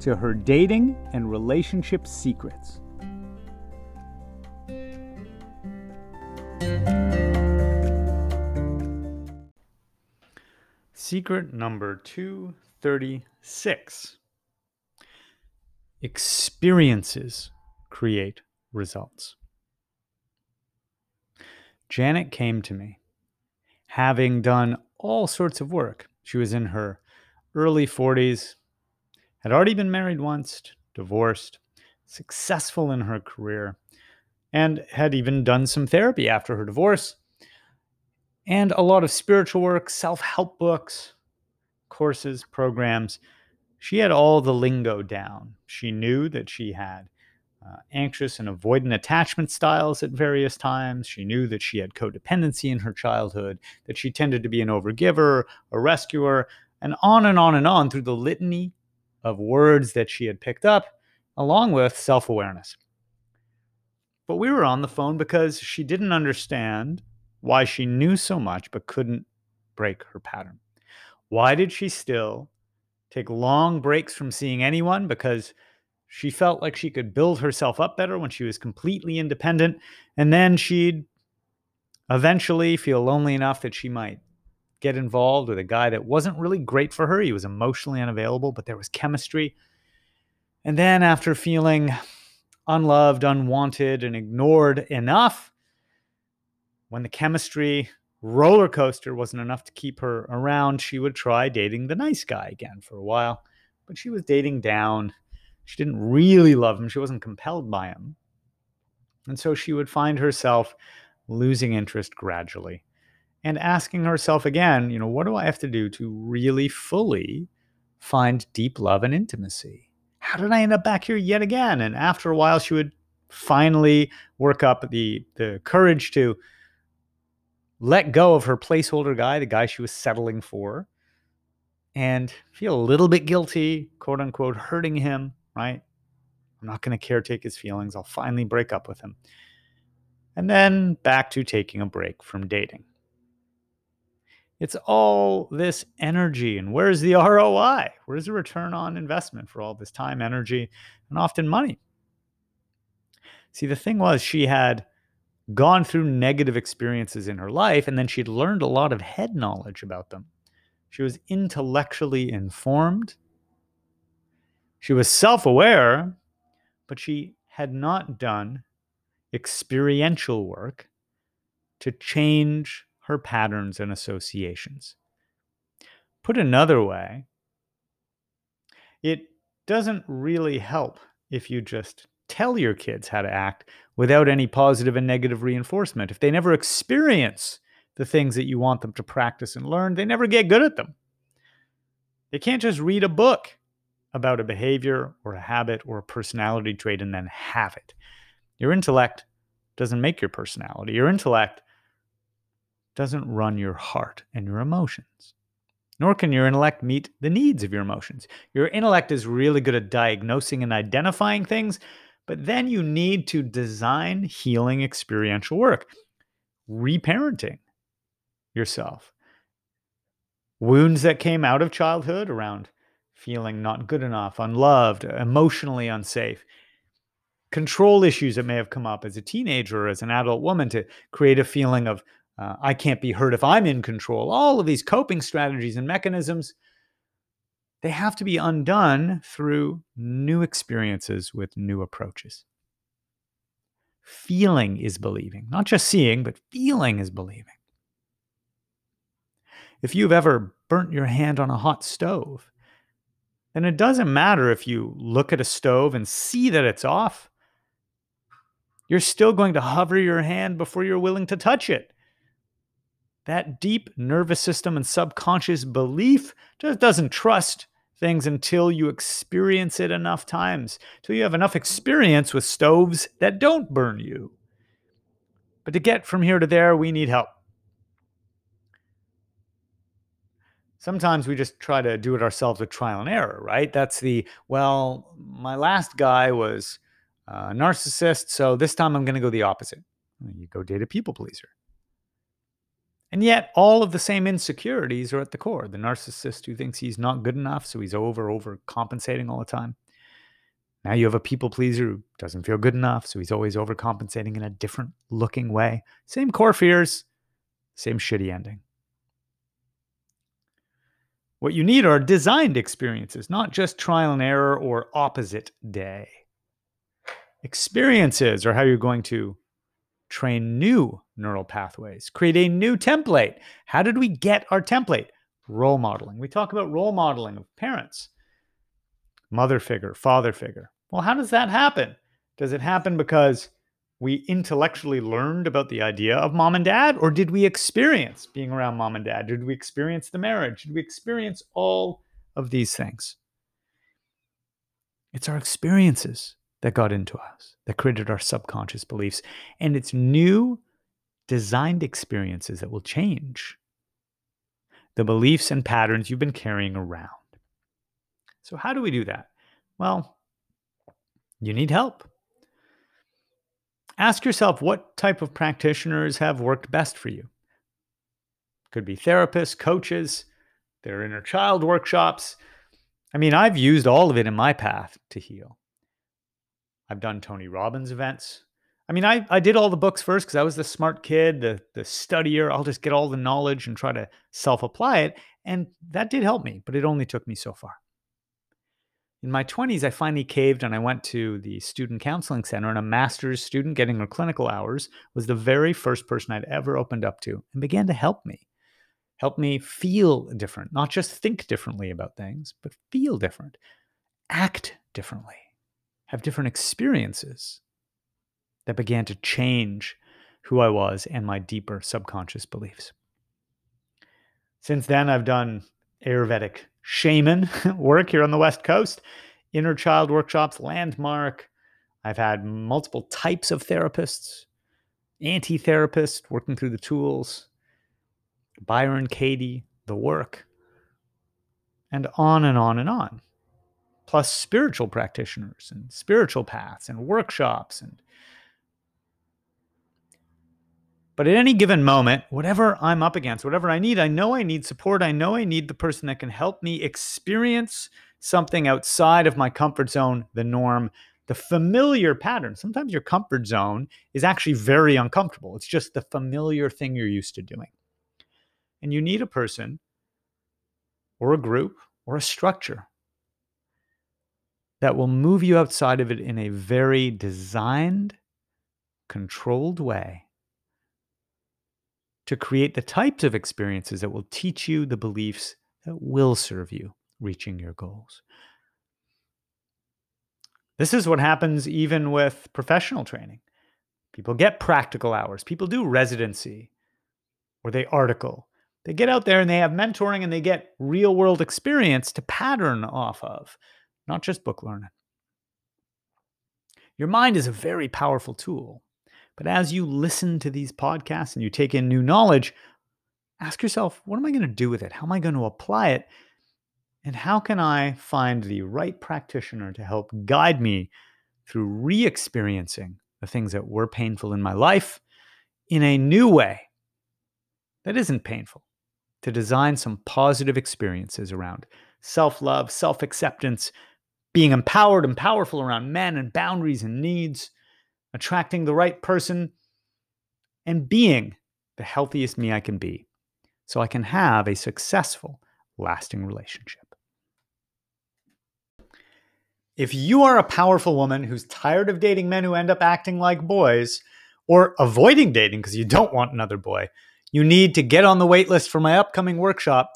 to her dating and relationship secrets. Secret number 236 Experiences create results. Janet came to me having done all sorts of work. She was in her early 40s, had already been married once, divorced, successful in her career, and had even done some therapy after her divorce, and a lot of spiritual work, self help books, courses, programs. She had all the lingo down. She knew that she had uh, anxious and avoidant attachment styles at various times. She knew that she had codependency in her childhood, that she tended to be an overgiver, a rescuer, and on and on and on through the litany of words that she had picked up, along with self awareness. But we were on the phone because she didn't understand why she knew so much but couldn't break her pattern. Why did she still take long breaks from seeing anyone? Because she felt like she could build herself up better when she was completely independent. And then she'd eventually feel lonely enough that she might get involved with a guy that wasn't really great for her. He was emotionally unavailable, but there was chemistry. And then, after feeling unloved, unwanted, and ignored enough, when the chemistry roller coaster wasn't enough to keep her around, she would try dating the nice guy again for a while. But she was dating down. She didn't really love him, she wasn't compelled by him. And so she would find herself losing interest gradually and asking herself again, you know, what do I have to do to really fully find deep love and intimacy? How did I end up back here yet again? And after a while, she would finally work up the the courage to let go of her placeholder guy, the guy she was settling for, and feel a little bit guilty, quote unquote, hurting him, right? I'm not going to caretake his feelings. I'll finally break up with him. And then back to taking a break from dating. It's all this energy. And where's the ROI? Where's the return on investment for all this time, energy, and often money? See, the thing was, she had gone through negative experiences in her life, and then she'd learned a lot of head knowledge about them. She was intellectually informed. She was self aware, but she had not done experiential work to change her patterns and associations. Put another way, it doesn't really help if you just tell your kids how to act without any positive and negative reinforcement. If they never experience the things that you want them to practice and learn, they never get good at them. They can't just read a book about a behavior or a habit or a personality trait and then have it. Your intellect doesn't make your personality. Your intellect doesn't run your heart and your emotions. Nor can your intellect meet the needs of your emotions. Your intellect is really good at diagnosing and identifying things, but then you need to design healing experiential work, reparenting yourself. Wounds that came out of childhood around feeling not good enough, unloved, emotionally unsafe. Control issues that may have come up as a teenager or as an adult woman to create a feeling of uh, I can't be hurt if I'm in control. All of these coping strategies and mechanisms, they have to be undone through new experiences with new approaches. Feeling is believing, not just seeing, but feeling is believing. If you've ever burnt your hand on a hot stove, then it doesn't matter if you look at a stove and see that it's off. You're still going to hover your hand before you're willing to touch it that deep nervous system and subconscious belief just doesn't trust things until you experience it enough times, till you have enough experience with stoves that don't burn you. But to get from here to there, we need help. Sometimes we just try to do it ourselves with trial and error, right? That's the, well, my last guy was a narcissist, so this time I'm going to go the opposite. You go date a people pleaser. And yet, all of the same insecurities are at the core. The narcissist who thinks he's not good enough, so he's over, over compensating all the time. Now you have a people pleaser who doesn't feel good enough, so he's always overcompensating in a different looking way. Same core fears, same shitty ending. What you need are designed experiences, not just trial and error or opposite day. Experiences are how you're going to train new neural pathways, create a new template. How did we get our template? Role modeling. We talk about role modeling of parents, mother figure, father figure. Well, how does that happen? Does it happen because we intellectually learned about the idea of mom and dad, or did we experience being around mom and dad? Did we experience the marriage? Did we experience all of these things? It's our experiences that got into us, that created our subconscious beliefs. And it's new designed experiences that will change the beliefs and patterns you've been carrying around. So, how do we do that? Well, you need help. Ask yourself what type of practitioners have worked best for you. Could be therapists, coaches, their inner child workshops. I mean, I've used all of it in my path to heal. I've done Tony Robbins events. I mean, I, I did all the books first because I was the smart kid, the, the studier. I'll just get all the knowledge and try to self apply it. And that did help me, but it only took me so far. In my 20s, I finally caved and I went to the student counseling center, and a master's student getting her clinical hours was the very first person I'd ever opened up to and began to help me. Help me feel different, not just think differently about things, but feel different, act differently have different experiences that began to change who I was and my deeper subconscious beliefs. Since then, I've done Ayurvedic shaman work here on the West Coast, inner child workshops, landmark. I've had multiple types of therapists, anti therapists working through the tools, Byron Katie, the work, and on and on and on plus spiritual practitioners and spiritual paths and workshops and but at any given moment whatever i'm up against whatever i need i know i need support. I know i need the person that can help me experience something outside of my comfort zone the norm. The familiar pattern sometimes your comfort zone is actually very uncomfortable. It's just the familiar thing you're used to doing. And you need a person or a group or a structure that will move you outside of it in a very designed, controlled way to create the types of experiences that will teach you the beliefs that will serve you reaching your goals. This is what happens even with professional training. People get practical hours, people do residency or they article. They get out there and they have mentoring and they get real world experience to pattern off of not just book learning. Your mind is a very powerful tool. But as you listen to these podcasts and you take in new knowledge, ask yourself, what am I going to do with it? How am I going to apply it? And how can I find the right practitioner to help guide me through re experiencing the things that were painful in my life in a new way that isn't painful? To design some positive experiences around self love, self acceptance, being empowered and powerful around men and boundaries and needs, attracting the right person, and being the healthiest me I can be so I can have a successful, lasting relationship. If you are a powerful woman who's tired of dating men who end up acting like boys or avoiding dating because you don't want another boy, you need to get on the waitlist for my upcoming workshop,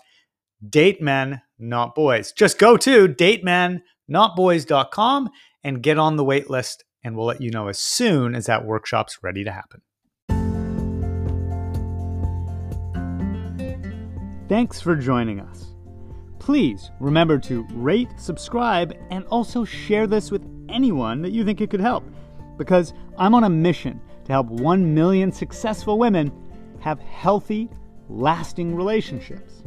Date Men, Not Boys. Just go to datemen.com notboys.com and get on the wait list, and we'll let you know as soon as that workshop's ready to happen. Thanks for joining us. Please remember to rate, subscribe, and also share this with anyone that you think it could help. Because I'm on a mission to help 1 million successful women have healthy, lasting relationships.